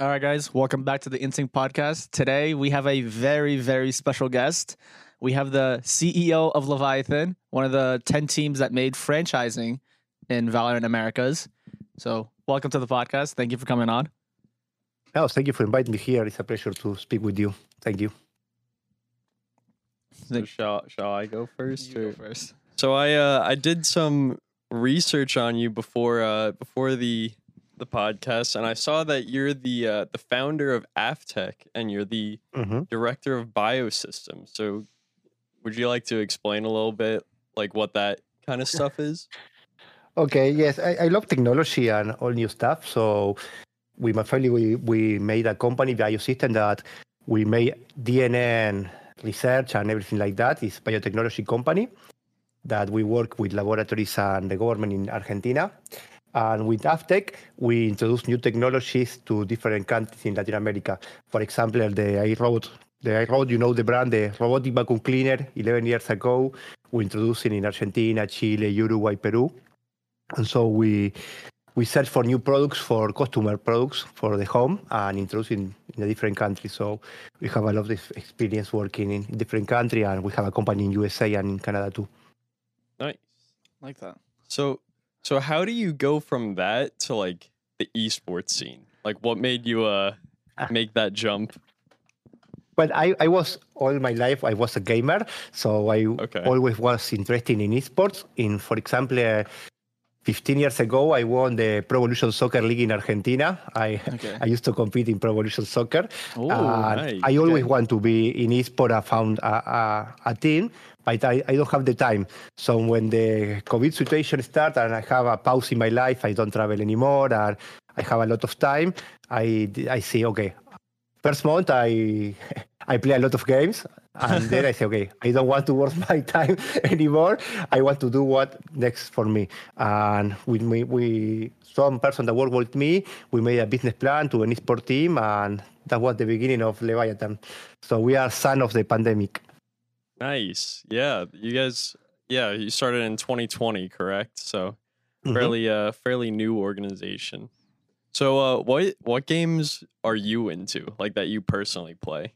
All right, guys, welcome back to the Instinct Podcast. Today we have a very, very special guest. We have the CEO of Leviatan, one of the 10 teams that made franchising in Valorant Americas. So, welcome to the podcast. Thank you for coming on. Oh, thank you for inviting me here. It's a pleasure to speak with you. Thank you. So shall shall I go first? You go first. So I uh, I did some research on you before uh, before the the podcast, and I saw that you're the uh, the founder of Aftech, and you're the hmm director of Biosystems. So, would you like to explain a little bit, like what that kind of stuff is? Okay, yes, I, I love technology and all new stuff. So, with my family, we, we made a company, Biosystem, that we made DNA and research and everything like that. It's biotechnology company that we work with laboratories and the government in Argentina. And with Aftech, we introduce new technologies to different countries in Latin America. For example, the iRobot, the iRobot, you know the brand, the robotic vacuum cleaner, 11 years ago, we introduced it in Argentina, Chile, Uruguay, Peru. And so we we search for new products for customer products for the home and introducing in the different countries. So we have a lot of experience working in different countries, and we have a company in USA and in Canada too. Nice. Like that. So so how do you go from that to like the esports scene? Like, what made you uh make that jump? But I, I was all my life I was a gamer, so I Okay. always was interested in esports. In for example, uh, 15 years ago, I won the Pro Evolution Soccer League in Argentina. I Okay. I used to compete in Pro Evolution Soccer. Oh, And nice. I always Okay. want to be in esports. I found a, a, a team, but I, I don't have the time. So when the COVID situation started and I have a pause in my life, I don't travel anymore, and I have a lot of time. I I say okay. First month I I play a lot of games, and then I say okay, I don't want to waste my time anymore. I want to do what next for me. And with me, we some person that work with me, we made a business plan to an esport team, and that was the beginning of Leviatan. So we are son of the pandemic. Nice. Yeah, you guys. Yeah, you started in 2020, correct? So Mhm. fairly uh fairly new organization. So uh what what games are you into? Like that you personally play?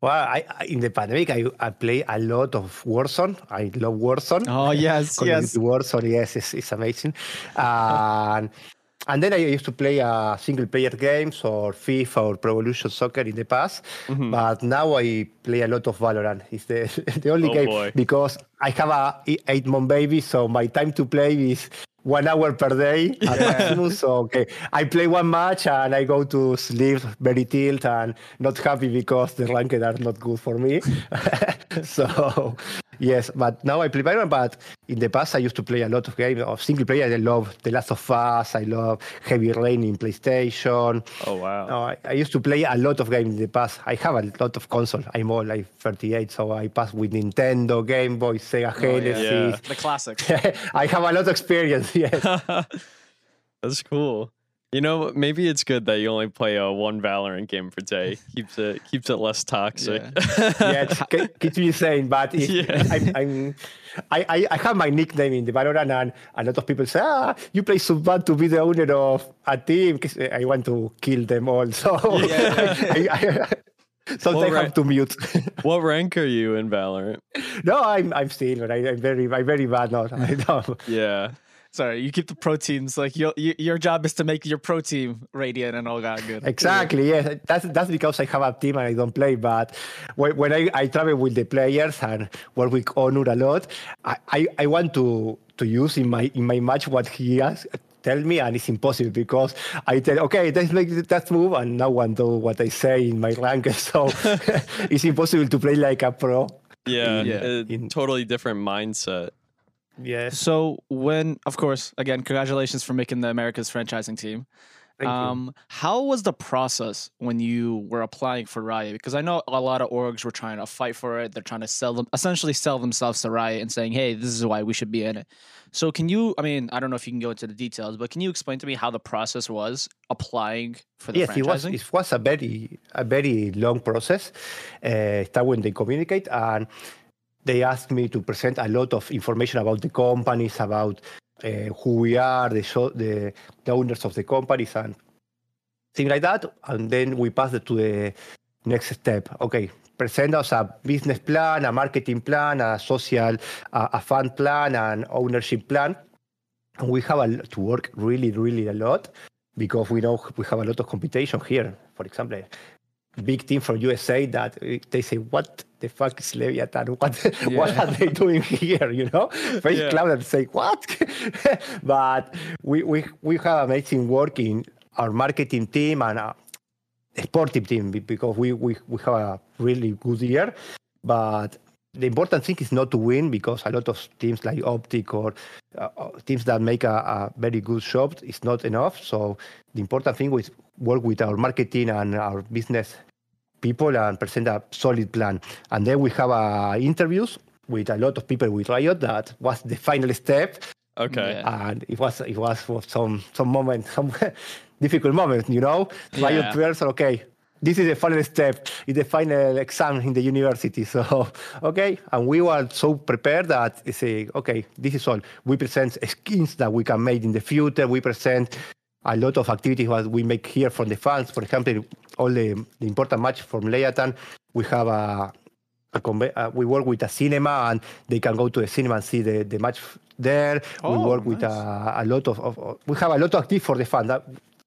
Well, I, I in the pandemic, I, I play a lot of Warzone. I love Warzone. Oh, yes, yes. Warzone, yes, it's, it's amazing. and and then I used to play uh, single player games or FIFA or Pro Evolution Soccer in the past. Mhm. But now I play a lot of Valorant. It's the, the only Oh, game boy. because I have a eight month baby, so my time to play is one hour per day at maximum. So okay, I play one match and I go to sleep very tilt and not happy because the ranked are not good for me. so yes, but now I play Valorant. But in the past, I used to play a lot of games of single player. I love The Last of Us. I love Heavy Rain in PlayStation. Oh wow. No, I, I used to play a lot of games in the past. I have a lot of console. I'm all like 38, so I passed with Nintendo, Game Boy, Sega Oh, yeah. Genesis. The classics. I have a lot of experience. Yes. That's cool. You know, maybe it's good that you only play uh, one Valorant game per day. Keeps it keeps it less toxic. yeah, it's, ke- keeps me sane. But if, Yeah. I'm, I'm, I, I, I have my nickname in the Valorant, and a lot of people say, "Ah, you play so bad to be the owner of a team." 'cause I want to kill them all. So Yeah. I, I, sometimes Well, I right. have to mute. what rank are you in Valorant? no, I'm I'm still. I, I'm very I'm very bad now. I know. Yeah. Sorry, you keep the pro teams. Like your your your job is to make your pro team radiant and all that good. Exactly. Yeah. that's that's because I have a team and I don't play. But when, when I, I travel with the players and work with Onur a lot, I, I, I want to to use in my in my match what he has tell me, and it's impossible because I tell okay, let's make that move, and no one do what I say in my rank. So it's impossible to play like a pro. Yeah. Yeah. a In- totally different mindset. Yes. So when, of course, again, congratulations for making the America's franchising team. Thank you. um, how was the process when you were applying for Riot? Because I know a lot of orgs were trying to fight for it. They're trying to sell them, essentially sell themselves to Riot and saying, "Hey, this is why we should be in it." So, can you? I mean, I don't know if you can go into the details, but can you explain to me how the process was applying for the yes, it was. It was a very a very long process. Uh, start when they communicate, and they asked me to present a lot of information about the companies, about uh, who we are, the, show, the the owners of the companies, and things like that, and then we pass it to the next step. Okay, present us a business plan, a marketing plan, a social, a, a fund plan, an ownership plan. And we have a, to work really, really a lot because we know we have a lot of competition here. For example, big team from USA that uh, they say, "What the fuck is Leviatan? What yeah. what are they doing here?" You know, Face yeah. Cloud and say, "What?" but we we we have amazing work in our marketing team and our sportive team because we we we have a really good year, but the important thing is not to win because a lot of teams like Optic or uh, uh teams that make a, a, very good job is not enough. So the important thing is work with our marketing and our business people and present a solid plan. And then we have uh, interviews with a lot of people with Riot. That was the final step. Okay. And it was it was some some moment some difficult moment, you know. Yeah. Riot players, okay, this is the final step, it's the final exam in the university. So, okay, and we were so prepared that say, okay, this is all. We present skins that we can make in the future. We present a lot of activities that we make here for the fans. For example, all the, the important match from Leviatan, we have a, a, uh, we work with a cinema and they can go to the cinema and see the, the match there. Oh, we work nice. with a, a, lot of, of, we have a lot of activities for the fans. That,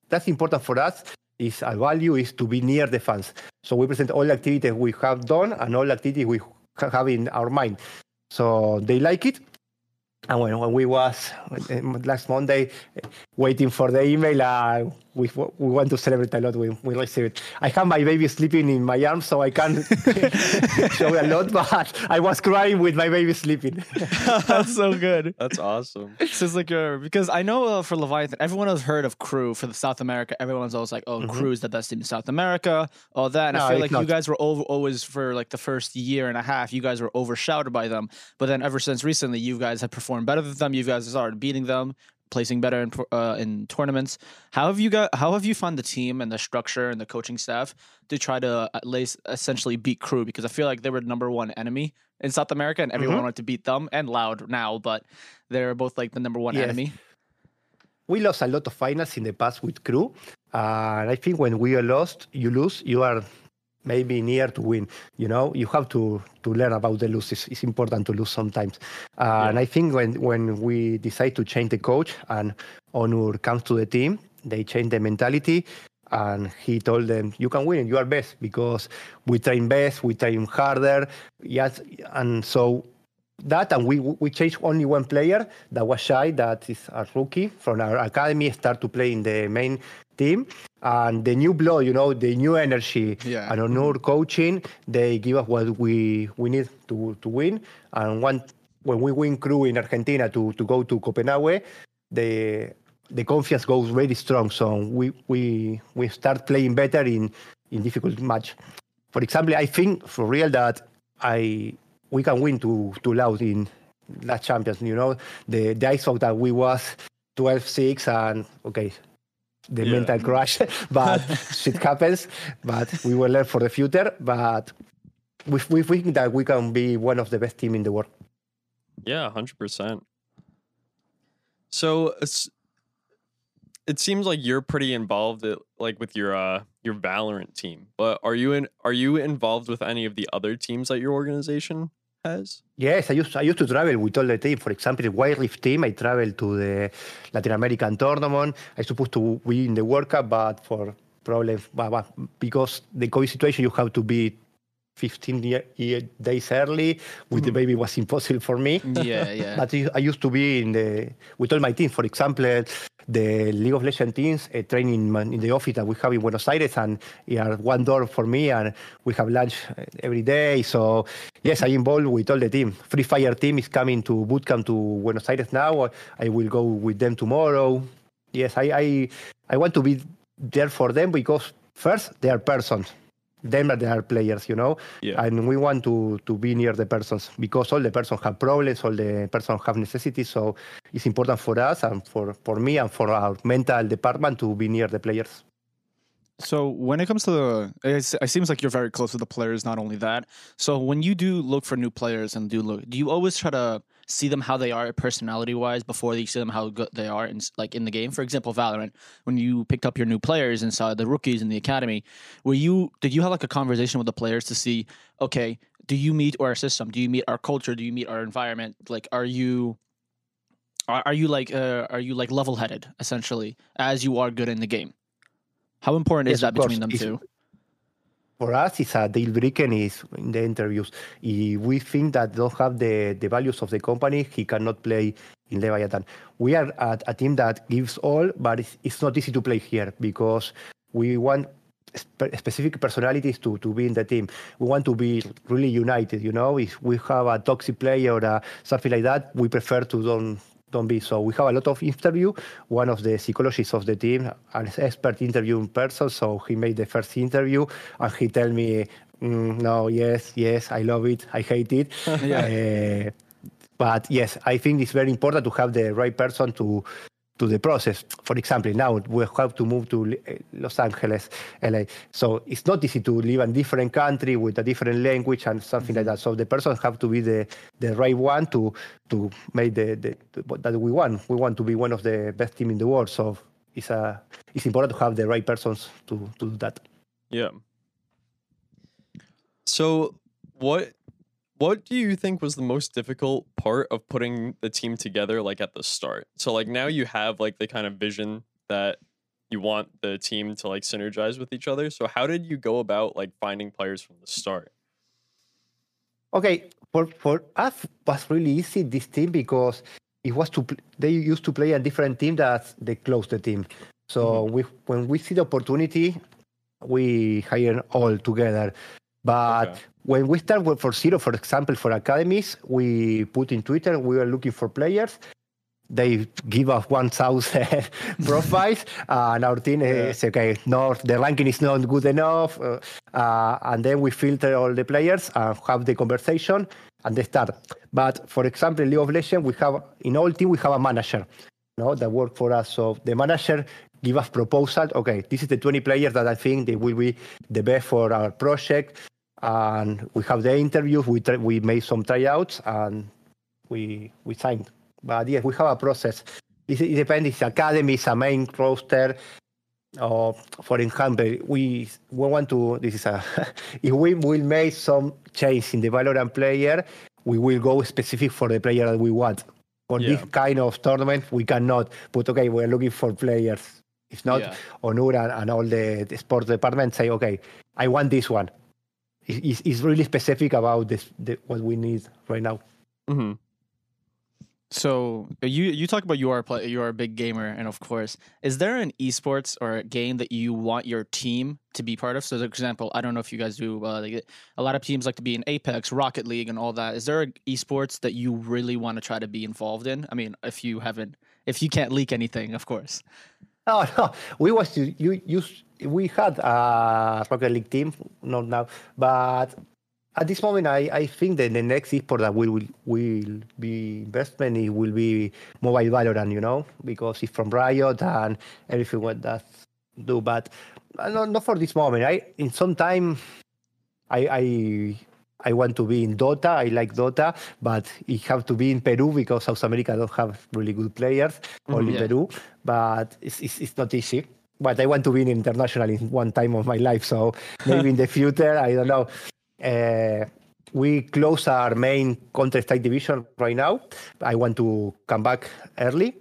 that's important for us is a value is to be near the fans. So we present all the activities we have done and all activities we have in our mind. So they like it. And when, when we was last Monday waiting for the email, uh, we, we want to celebrate a lot. We, we receive it. I have my baby sleeping in my arms, so I can't show a lot, but I was crying with my baby sleeping. That's so good. That's awesome. It's just like your, because I know uh, for Leviatan, everyone has heard of KRÜ for the South America. Everyone's always like, oh, mm-hmm. KRÜ is the best team in South America, all that. And no, I feel like not. you guys were over, always, for like the first year and a half, you guys were overshadowed by them. But then ever since recently, you guys have performed better than them. You guys started beating them placing better in uh, in tournaments. How have you got? How have you found the team and the structure and the coaching staff to try to at least essentially beat KRÜ? Because I feel like they were the number one enemy in South America, and everyone mm-hmm. wanted to beat them and Loud now, but they're both like the number one yes. enemy. We lost a lot of finals in the past with KRÜ, uh, and I think when we are lost, you lose, you are maybe near to win. You know, you have to to learn about the losses. It's important to lose sometimes. Uh, yeah. And I think when when we decide to change the coach and Onur comes to the team, they change the mentality. And he told them, "You can win. You are best because we train best. We train harder. Yes, and so that and we we changed only one player that was shy that is a rookie from our academy start to play in the main team and the new blood you know the new energy yeah. and Onur coaching they give us what we we need to to win. And one when we win KRÜ in argentina to to go to copenhagen the the confidence goes very strong. So we we we start playing better in in difficult match. For example i think for real that i we can win to to loud in last champions you know the the ice that we was 12-6 and okay the yeah. mental crash, but shit happens. But we will learn for the future. But we, we think that we can be one of the best team in the world. Yeah, hundred percent. So it seems like you're pretty involved, at, like with your uh, your Valorant team. But are you in? Are you involved with any of the other teams at your organization? Has? Yes, I used I used to travel with all the team. For example, the Wild Rift team, I traveled to the Latin American tournament. I supposed to be in the World Cup, but for problems, because the COVID situation, you have to be 15 year, year, days early with mm. the baby was impossible for me. Yeah, yeah. but I used to be in the with all my team. For example, the League of Legends teams uh, training in the office that we have in Buenos Aires, and yeah, one door for me, and we have lunch uh, every day. So yes, I'm involved with all the team. Free Fire team is coming to bootcamp to Buenos Aires now. I will go with them tomorrow. Yes, I I, I want to be there for them because first they are persons them they are players, you know. Yeah. And we want to to be near the persons because all the persons have problems, all the persons have necessities. So it's important for us and for for me and for our mental department to be near the players. So when it comes to the, it seems like you're very close to the players. Not only that, so when you do look for new players and do look, do you always try to see them how they are personality wise before you see them how good they are in like in the game? For example, Valorant. When you picked up your new players and saw the rookies in the academy, were you did you have like a conversation with the players to see, okay, do you meet our system? Do you meet our culture? Do you meet our environment? Like, are you are, are you like uh, are you like level headed essentially as you are good in the game? How important Yes, is that between them two? For us, it's a deal breaking is in the interviews. If we think that don't have the, the values of the company, he cannot play in Leviatan. We are at a team that gives all, but it's, it's not easy to play here because we want spe- specific personalities to, to be in the team. We want to be really united, you know. If we have a toxic player or uh something like that, we prefer to don't don't be. So we have a lot of interview. One of the psychologists of the team, an expert interviewing person. So he made the first interview and he tell me, mm, no, yes, yes, I love it, I hate it. Uh, but yes, I think it's very important to have the right person to to the process. For example, now we have to move to Los Angeles, LA. So it's not easy to live in different country with a different language and something like that. So the person have to be the, the right one to to make the, the, the that we want. We want to be one of the best team in the world. So it's a it's important to have the right persons to to do that. Yeah. So, what what do you think was the most difficult part of putting the team together like at the start? So like now you have like the kind of vision that you want the team to like synergize with each other. So how did you go about like finding players from the start? Okay, for for us was really easy this team because it was to pl- they used to play a different team that they closed the team. So mm-hmm. we when we see the opportunity, we hire all together. But Okay. when we start with for zero, for example, for academies, we put in Twitter we are looking for players. They give us 1,000 profiles, and our team Yeah. is okay. No, the ranking is not good enough, uh, uh, and then we filter all the players and have the conversation, and they start. But for example, in League of Legends, we have in all team we have a manager, no, that work for us. So the manager give us proposal. Okay, this is the 20 players that I think they will be the best for our project, and we have the interviews. We try, we made some tryouts, and we we signed. But yes, we have a process. It, it depends. It's academy, it's a main roster. Or for example, we we want to. This is a. if we will make some change in the Valorant player, we will go specific for the player that we want. For this kind of tournament, we cannot put. Okay, we're looking for players. If not, Yeah. Onur and, and all the, the sports department say, okay, I want this one. It- It's, really specific about this, the, what we need right now. Mm-hmm. So uh, you you talk about you are a play, you are a big gamer, and of course, is there an esports or a game that you want your team to be part of? So, for example, I don't know if you guys do. Uh, like, a lot of teams like to be in Apex, Rocket League, and all that. Is there an esports that you really want to try to be involved in? I mean, if you haven't, if you can't leak anything, of course. No, no, we was you use we had a Rocket League team, not now, but at this moment, I, I think that the next esport that will will, will be investment it will be mobile Valorant, you know, because it's from Riot and everything what that do. But uh, not, not for this moment. I in some time, I I I want to be in Dota. I like Dota, but it have to be in Peru because South America don't have really good players. Only Yeah. Peru, but it's, it's it's not easy. But I want to be in international in one time of my life. So maybe in the future, I don't know. Uh, we close our main Counter Strike division right now. I want to come back early,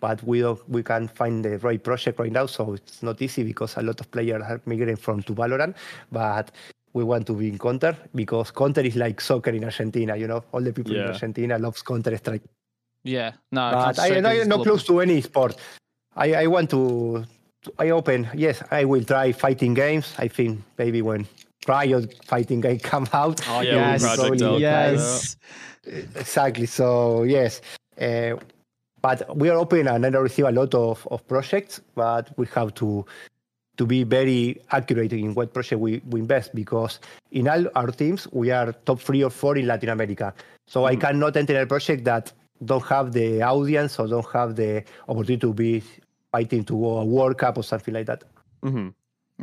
but we don't, we can't find the right project right now, so it's not easy because a lot of players are migrating from to Valorant. But we want to be in Counter because Counter is like soccer in Argentina. You know, all the people in Argentina loves Counter Strike. Yeah, no, But I, I am not close to any sport. I, I want to, to. I open. Yes, I will try fighting games. I think maybe when Riot fighting game come out. Oh, Yeah, when yes, Project probably- L comes yes. Exactly. So yes, uh, but we are open and I receive a lot of, of projects, but we have to to be very accurate in what project we, we invest because in all our teams we are top three or four in Latin America. So I cannot enter a project that don't have the audience or don't have the opportunity to be fighting to go a World Cup or something like that. Mm-hmm.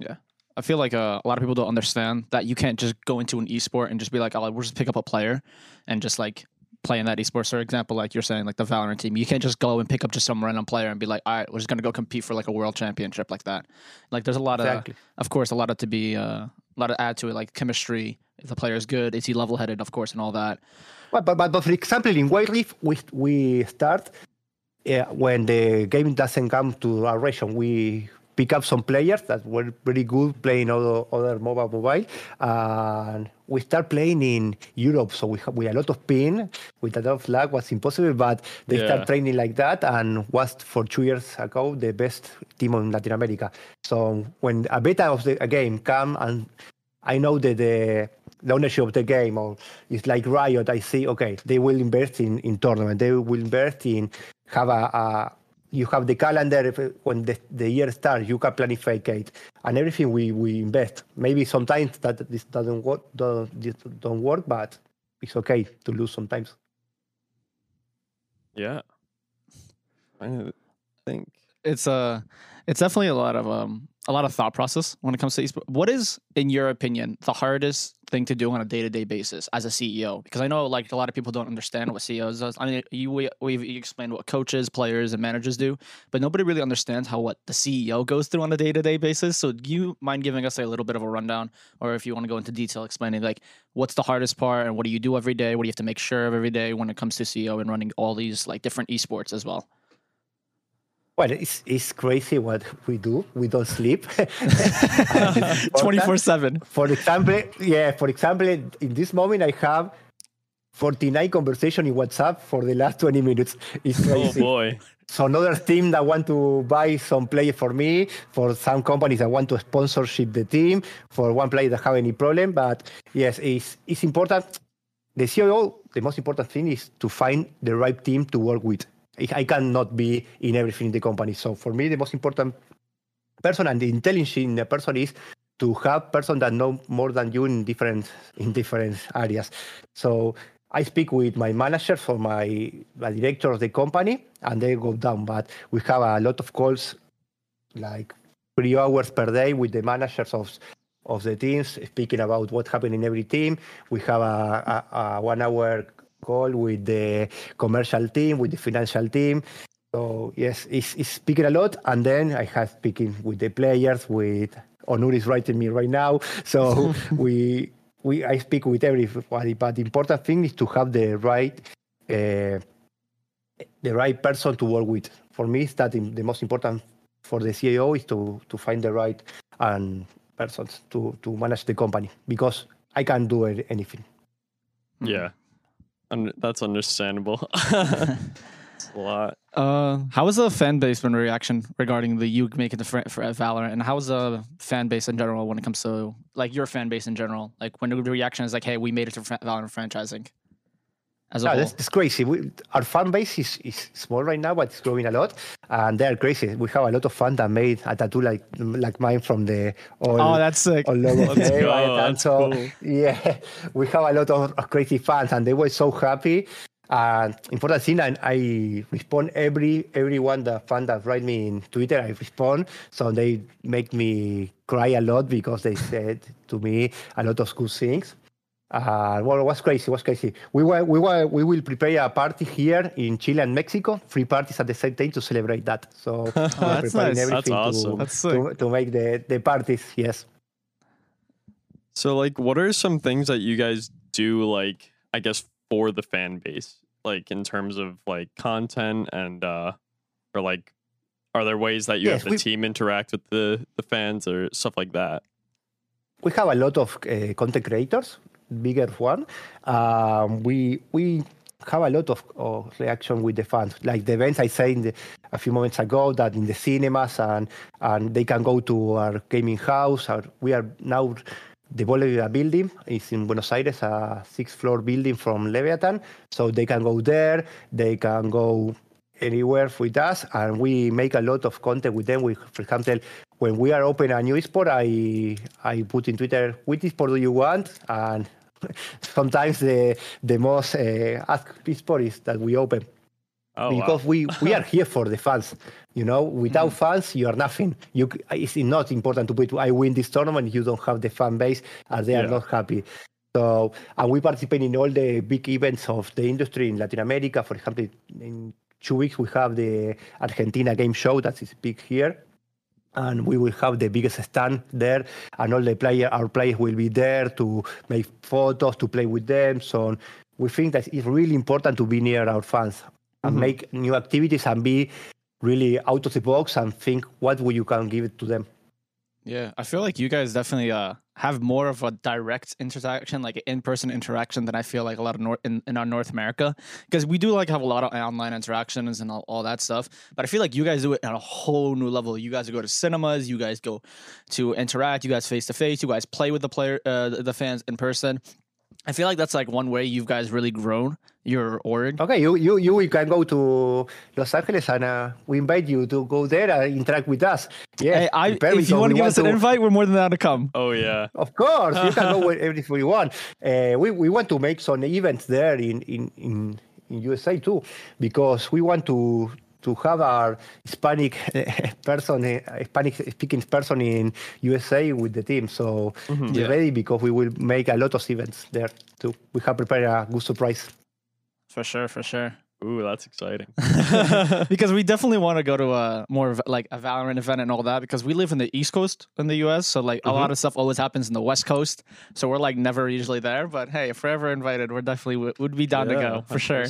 Yeah. I feel like uh, a lot of people don't understand that you can't just go into an esport and just be like, oh, we'll just pick up a player and just like play in that esports. For example, like you're saying, like the Valorant team, you can't just go and pick up just some random player and be like, all right, we're just gonna go compete for like a world championship like that. Like there's a lot Exactly. of, of course, a lot of to be, uh, a lot of add to it, like chemistry. If the player is good, is he level headed, of course, and all that. Well, but, but, but for example, in Wild Rift, we, we start uh, when the game doesn't come to our region. We pick up some players that were very good playing other, other mobile mobile, and we start playing in Europe. So we have we a lot of pin with a lot of lag was impossible, but they Yeah. start training like that and was for two years ago the best team in Latin America. So when a beta of the a game come and I know that the, the ownership of the game or it's like Riot, I see, okay, they will invest in, in tournament. They will invest in have a, a you have the calendar when the, the year starts, you can planify it and everything we, we invest. Maybe sometimes that this doesn't work, don't, this don't work, but it's okay to lose sometimes. Yeah. I think. It's uh it's definitely a lot of um a lot of thought process when it comes to esports. What is, in your opinion, the hardest thing to do on a day to day basis as a CEO? Because I know like a lot of people don't understand what CEOs does. I mean, you we, we've explained what coaches, players, and managers do, but nobody really understands how what the CEO goes through on a day to day basis. So, do you mind giving us a little bit of a rundown, or if you want to go into detail, explaining like what's the hardest part and what do you do every day? What do you have to make sure of every day when it comes to CEO and running all these like different esports as well? Well, it's, it's crazy what we do. We don't sleep. 24 7. For example, yeah, for example, in this moment I have 49 conversation in WhatsApp for the last 20 minutes. It's Oh boy. so another team that want to buy some player for me, for some companies that want to sponsorship the team, for one player that have any problem. But yes, it's, it's important. The CEO, the most important thing is to find the right team to work with. I cannot be in everything in the company. So for me, the most important person and the intelligence in the person is to have person that know more than you in different in different areas. So I speak with my manager for my, my director of the company, and they go down. But we have a lot of calls, like three hours per day with the managers of of the teams, speaking about what happened in every team. We have a, a, a one hour call with the commercial team, with the financial team. So yes, it's, it's speaking a lot, and then I have speaking with the players. With Onur is writing me right now, so we we I speak with everybody. But the important thing is to have the right uh, the right person to work with. For me, it's that the most important for the CEO is to to find the right and persons to to manage the company because I can't do anything. Yeah. Un- that's understandable. it's a lot. Uh, how has the fan base been reaction regarding the you making the fr- for Valorant, and how is the fan base in general when it comes to like your fan base in general? Like when the reaction is like, "Hey, we made it to fr- Valorant franchising," as a Yeah, whole. that's, that's crazy. We, our fan base is, is small right now, but it's growing a lot, and they're crazy. We have a lot of fans that made a tattoo like like mine from the all, Oh, that's sick. all logo. Let's okay, go, right? And that's so cool. yeah, we have a lot of, of crazy fans, and they were so happy. And important thing, and I respond every everyone that fan that write me in Twitter. I respond, so they make me cry a lot because they said to me a lot of good things. Uh, well, it was crazy. It was crazy. We were, we were, we will prepare a party here in Chile and Mexico, three parties at the same time to celebrate that. So we are that's preparing nice. everything That's to, awesome. That's to, to make the, the parties. Yes. So, like, what are some things that you guys do, like, I guess, for the fan base, like in terms of like content and, uh, or like, are there ways that you Yes, have the we- team interact with the the fans or stuff like that? we have a lot of uh, content creators, bigger one. Um, we we have a lot of, of reaction with the fans, like the events I said the, a few moments ago that in the cinemas and and they can go to our gaming house. Our, we are now the a building. It's in Buenos Aires, a six-floor building from Leviatan, so they can go there. They can go anywhere with us, and we make a lot of content with them. We, for example, when we are open a new sport, I I put in Twitter, which sport do you want? And sometimes the the most uh, asked sport is that we open. Oh, wow. because we we are here for the fans. You know, without fans, you are nothing. You it's not important to put I win this tournament. You don't have the fan base, and they are not happy. So, and we participate in all the big events of the industry in Latin America. For example, in two weeks we have the Argentina Game Show that is big here, and we will have the biggest stand there, and all the player, our players will be there to make photos, to play with them. So we think that it's really important to be near our fans and Mhm. make new activities and be really out of the box and think what will you can give it to them. Yeah, I feel like you guys definitely uh have more of a direct interaction, like an in-person interaction, than I feel like a lot of in, in our North America, because we do like have a lot of online interactions and all, all that stuff. But I feel like you guys do it on a whole new level. You guys go to cinemas, you guys go to interact, you guys face to face, you guys play with the player, uh, the fans in person. I feel like that's like one way you guys really grown your org. Okay, you you you we can go to Los Angeles and uh, we invite you to go there and interact with us. Yeah, Hey, I, prepare if because you want we to give us an invite, we're more than down to come. Oh yeah. Of course, you can go wherever you want. Uh, we, we want to make some events there in, in, in, in USA too, because we want to to have our Hispanic person, Hispanic speaking person in USA with the team. So Mhm. be Yeah. ready because we will make a lot of events there too. We have prepared a good surprise. For sure, for sure. Ooh, that's exciting. because we definitely want to go to a more of like a Valorant event and all that because we live in the East Coast in the US. So like a lot of stuff always happens in the West Coast. So we're like never usually there. But hey, if we're ever invited, we're definitely w- would be down to go for sure.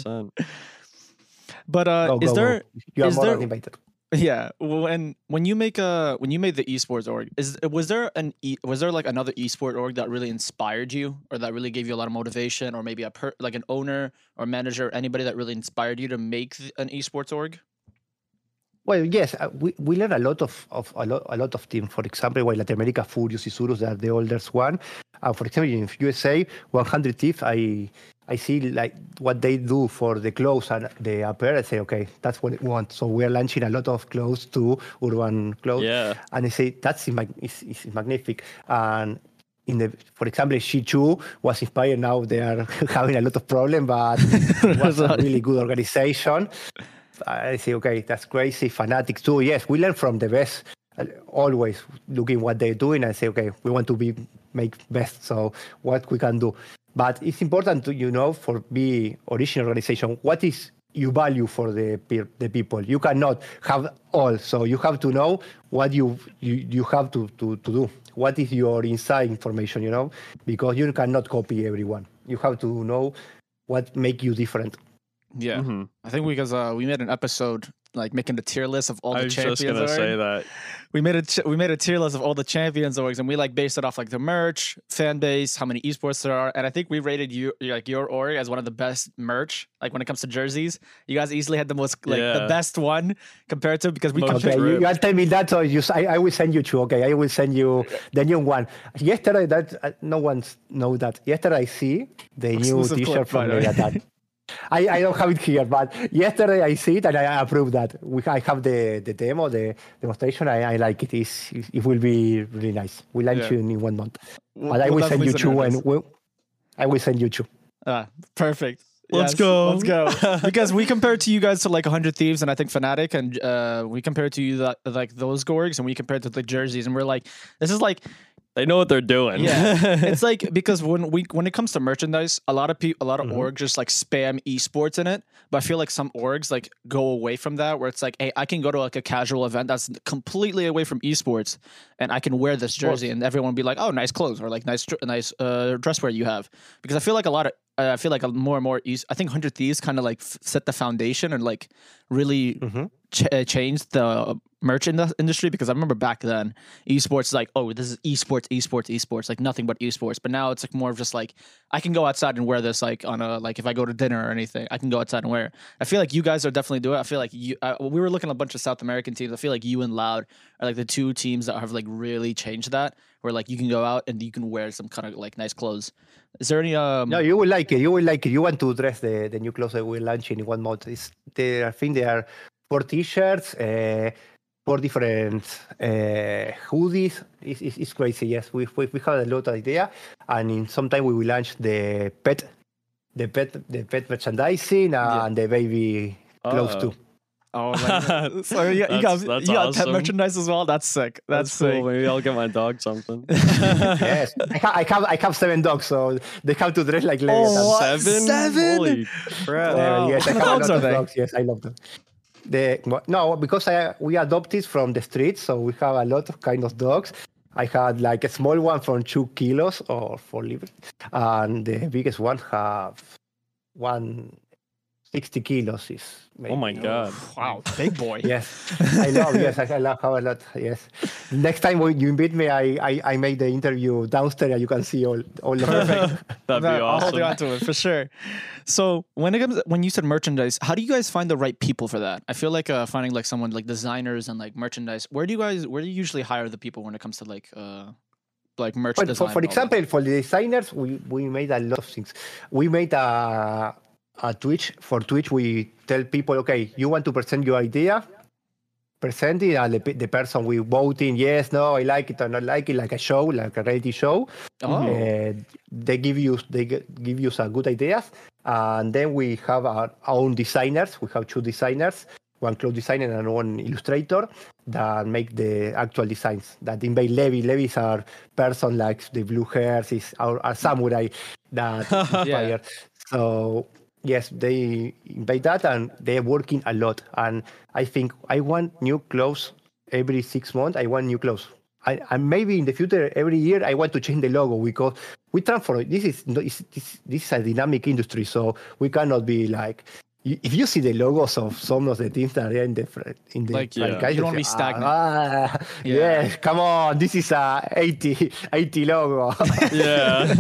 100%. But uh, Go, is go, there go. You is there- invited. yeah when when you make a when you made the esports org is was there an e, was there like another esport org that really inspired you or that really gave you a lot of motivation or maybe a per, like an owner or manager or anybody that really inspired you to make an esports org Well, yes, uh, we, we learn a lot of, of a lot a lot of teams. For example, while Latin America, Furious Isurus, they are the oldest one. Uh, for example, in USA, 100 Thief, I I see like what they do for the clothes and the apparel. I say, okay, that's what we want. So we are launching a lot of clothes to urban clothes. Yeah. And I say that's is, is magnific. And in the, for example, Shichu was inspired. Now they are having a lot of problem, but it was a really good organization. I say, okay, that's crazy. Fanatics too. Yes, we learn from the best. uh, Always looking what they're doing and say, okay, we want to be make best. So what we can do, but it's important to you know for be original organization. What is you value for the peer, the people? You cannot have all. So you have to know what you you, you have to, to to do. What is your inside information? You know, because you cannot copy everyone. You have to know what make you different. yeah Mhm. i think because uh we made an episode like making the tier list of all I the was champions just gonna org. say that. we made a ch- we made a tier list of all the champions orgs and we like based it off like the merch fan base how many esports there are and i think we rated you like your org as one of the best merch like when it comes to jerseys you guys easily had the most like the best one compared to because we Most compared Okay, you, Trip. you tell me that, so you, s- I, I will send you two. Okay, I will send you the new one. Yesterday, that uh, no one know that. Yesterday, I see the new Exclusive clip, T-shirt from by the way. Leviatan. I, I don't have it here, but yesterday I see it and I approve that. We, I have the, the demo, the demonstration. I, I like it. It's, it will be really nice. We launch Yeah. it in one month. We'll- But I we'll send you two, her and we'll, I will send you two. Ah, perfect. Let's Yes, go. Let's go. because we compared to you guys to like 100 Thieves and I think Fnatic, and uh, we compared to you that, like those Gorgs, and we compared to the jerseys, and we're like, this is like, They know what they're doing. yeah, it's like because when we when it comes to merchandise, a lot of people, a lot of orgs just like spam esports in it, but I feel like some orgs like go away from that, where it's like, hey, I can go to like a casual event that's completely away from esports, and I can wear this jersey, and everyone will be like, oh, nice clothes or like nice nice uh, dress wear you have, because I feel like a lot of I feel like a more and more. Es- I think Hundred Thieves kind of like f- set the foundation and like really Mhm. ch- uh, changed the merch in- the industry. Because I remember back then, esports like, oh, this is esports, esports, esports, like nothing but esports. But now it's like more of just like I can go outside and wear this like on a like if I go to dinner or anything, I can go outside and wear. it. I feel like you guys are definitely doing. it. I feel like you. Uh, we were looking at a bunch of South American teams. I feel like you and Loud are like the two teams that have like really changed that. Where like you can go out and you can wear some kind of like nice clothes. Is there any um? No, you will like it. You will like it. You want to dress the, the new clothes that we're launching in one month. It's, there, I think there are four t-shirts, uh, four different uh, hoodies. It's, it's, it's crazy. Yes, we, we we have a lot of idea, and in some time we will launch the pet, the pet, the pet merchandising and Yeah. the baby clothes Uh-oh. to. Oh, like, so you, you got that's you got pet merchandise as well. That's sick. That's, That's, sick. cool. Maybe I'll get my dog something. yes, I, ha- I have I have seven dogs, so they have to dress like Leviatan. Oh, what? Seven? Seven? Holy crap. Uh, Wow. yes, I What have a dogs lot of dogs. Yes, I love them. The no, because I we adopted from the streets, so we have a lot of kind of dogs. I had like a small one from two kilos or four livers, and the biggest one have one sixty kilos. Is Oh my god. Wow, big boy. Yes, I love. Yes, I I love how a lot. Yes. Next time when you invite me, I, I I made the interview downstairs, and you can see all all of them. That'd be No, I'll hold you on to it for sure. So when it comes when you said merchandise, how do you guys find the right people for that? I feel like uh, finding like someone like designers and like merchandise. Where do you guys where do you usually hire the people when it comes to like uh like merch But design? for, for and that? example, for the designers, we, we made a lot of things. We made a, a Twitch. For Twitch, we tell people, okay, you want to present your idea, present it, and the, the person we vote in, yes, no, I like it or not like it, like a show, like a reality show. Oh. Uh, they give you they give you some good ideas, and then we have our own designers. We have two designers, one cloth designer and one illustrator that make the actual designs. That invade Levi. Levi's our person like the blue hairs is our, our samurai that inspire. So yes, they invade that and they're working a lot. And I think I want new clothes every six months. I want new clothes. I, and maybe in the future, every year, I want to change the logo because we transform. This is this, this, this is a dynamic industry, so we cannot be like. If you see the logos of some of the teams that are in the in the Like, yeah, franchise, you don't be stagnant. Ah, Yeah. Yes, come on, this is a 80, 80 logo. Yeah.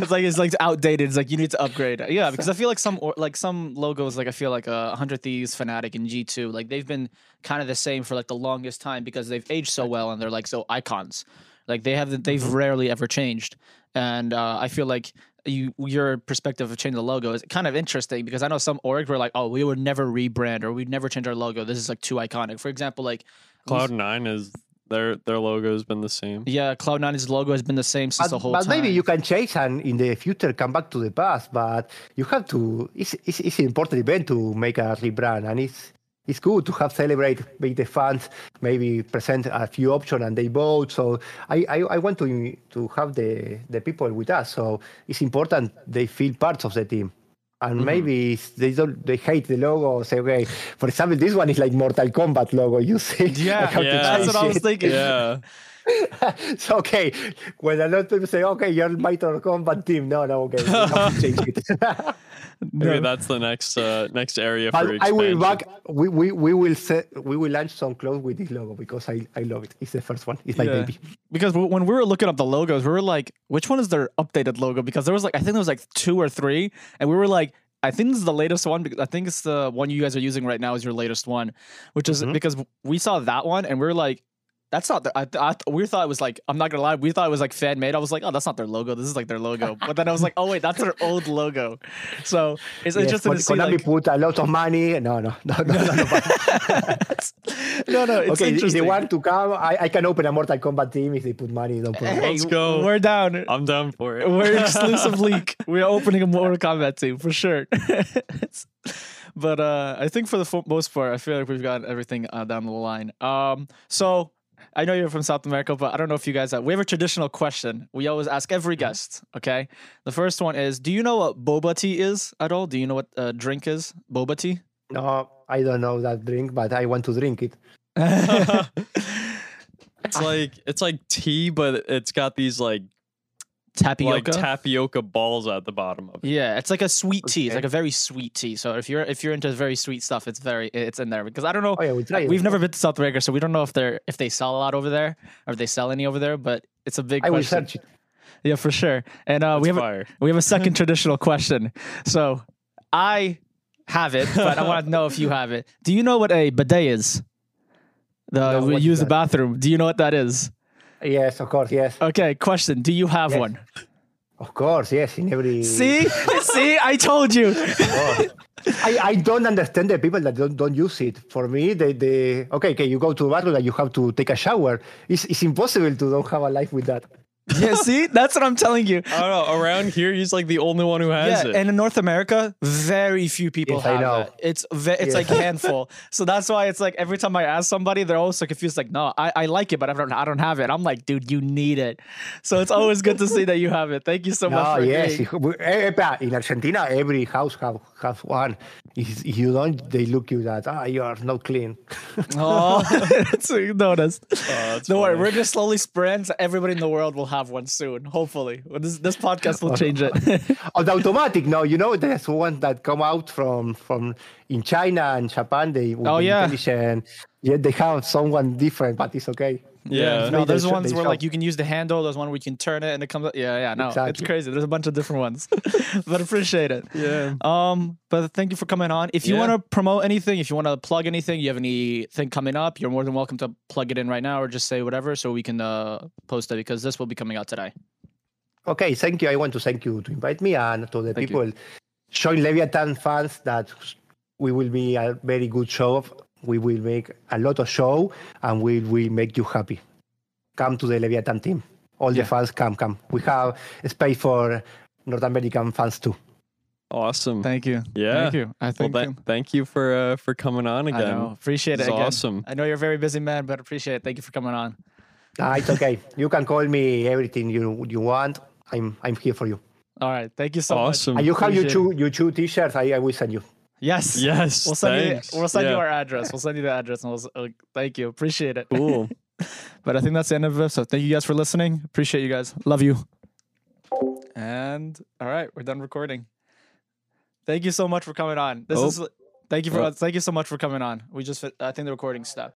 it's like it's like outdated. It's like you need to upgrade. Yeah, because I feel like some or, like some logos, like I feel like uh, Hundred Thieves, Fnatic, and G two, like they've been kind of the same for like the longest time because they've aged so well and they're like so icons. Like they have they've rarely ever changed, and uh, I feel like you your perspective of changing the logo is kind of interesting because I know some orgs were like, oh, we would never rebrand or we'd never change our logo. This is like too iconic. For example, like Cloud Nine is their their logo has been the same. yeah, Cloud Nine's logo has been the same since but, the whole but time. maybe you can change and in the future come back to the past. But you have to. It's, it's, it's an important event to make a rebrand, and it's it's good to have celebrate, with the fans maybe present a few options and they vote. So I, I, I want to to have the the people with us. So it's important they feel part of the team. And mm-hmm. maybe they don't they hate the logo. Say okay, for example, this one is like Mortal Kombat logo. You see? Yeah, I have to yeah. that's what I was thinking. Yeah. so okay, when a lot of people say, "Okay, you're Mortal Kombat team," no, no, okay, we have to change it. Maybe that's the next uh, next area for but I will back. We, we, we will set. We will launch some clothes with this logo because I, I love it. It's the first one. It's my Yeah. baby. Because when we were looking up the logos, we were like, which one is their updated logo? Because there was like, I think there was like two or three, and we were like, I think this is the latest one because I think it's the one you guys are using right now is your latest one, which is Mhm. because we saw that one and we are like, that's not. The, I, I we thought it was like I'm not gonna lie, we thought it was like fan made. I was like, oh, that's not their logo. This is like their logo. But then I was like, oh wait, that's their old logo. So it's Yes, interesting Kon- to see. Konami Like, put a lot of money. No, no, no, no, no. no no, no, it's okay, if they want to come, I, I can open a Mortal Kombat team if they put money. No problem. Hey, Let's go. We're down. I'm down for it. We're exclusive leak. We're opening a Mortal Kombat team for sure. But uh, I think for the fo- most part, I feel like we've got everything uh, down the line. Um, so I know you're from South America, but I don't know if you guys have. We have a traditional question. We always ask every guest. Okay, the first one is: Do you know what boba tea is at all? Do you know what uh, drink is? Boba tea. No, I don't know that drink, but I want to drink it. It's like it's like tea, but it's got these like Tapioca. like tapioca balls at the bottom of it. Yeah, it's like a sweet tea. It's like a very sweet tea. So if you're if you're into very sweet stuff, it's very it's in there because I don't know. Oh yeah, we try it. We've never been to South America, so we don't know if they're if they sell a lot over there or if they sell any over there. But it's a big I question. search. Yeah, for sure. And uh, we It's have a, we have a second traditional question. So I have it, but I want to know if you have it. Do you know what a bidet is? The No, we use the bathroom. Do you know what that is? Yes, of course. Yes, Okay, question. Do you have Yes. one? of course. Yes, in every. See, see, I told you. I, I don't understand the people that don't, don't use it. For me, they, they okay, okay, you go to the bathroom and you have to take a shower. It's, it's impossible to don't have a life with that. Yeah, see, that's what I'm telling you. I don't know. Around here, he's like the only one who has yeah, it. and in North America, very few people Yes, I have know. it. It's ve- it's Yes. like a handful. so that's why it's like every time I ask somebody, they're always so confused. Like, no, I, I like it, but I don't I don't have it. I'm like, dude, you need it. So it's always good to see that you have it. Thank you so much. No, for yes. agreeing. if we- eh, in Argentina, every house have, have one. If, if you don't, they look you that ah, you are not clean. Oh, it's noticed. that's Don't worry, we're just slowly spreading. So everybody in the world will have one soon. Hopefully, Well, this this podcast will oh, change it. On oh, the automatic, no, you know, there's one that come out from from in China and Japan. They Oh, yeah. Yeah, they have someone different, but it's okay. Yeah. no, there's show- ones they where show. like you can use the handle. There's one where you can turn it and it comes. up. Yeah, yeah, no, it's crazy. There's a bunch of different ones, but appreciate it. Yeah. Um, but thank you for coming on. If you Yeah. want to promote anything, if you want to plug anything, you have anything coming up, you're more than welcome to plug it in right now or just say whatever so we can uh, post it because this will be coming out today. Okay, thank you. I want to thank you to invite me and to the Thank you. people showing Leviatan fans that we will be a very good show. We will make a lot of show and we will make you happy. Come to the Leviatan team. All Yeah. the fans come, come. We have space for North American fans too. Awesome. Thank you. Yeah. Thank you. I well, think th- thank you for uh, for coming on I again. know. Appreciate it. This is again. awesome. I know you're a very busy man, but appreciate it. Thank you for coming on. It's okay. you can call me everything you you want. I'm I'm here for you. All right. Thank you so much. Awesome. And you have your two your two t-shirts. I, I will send you. Yes. Yes. We'll send thanks. you. We'll send you our address. We'll send you the address, and we'll. Uh, thank you. Appreciate it. Cool. But I think that's the end of it. So thank you guys for listening. Appreciate you guys. Love you. And all right, we're done recording. Thank you so much for coming on. This Oh. is. Thank you for. Oh. Thank you so much for coming on. We just. I think the recording stopped.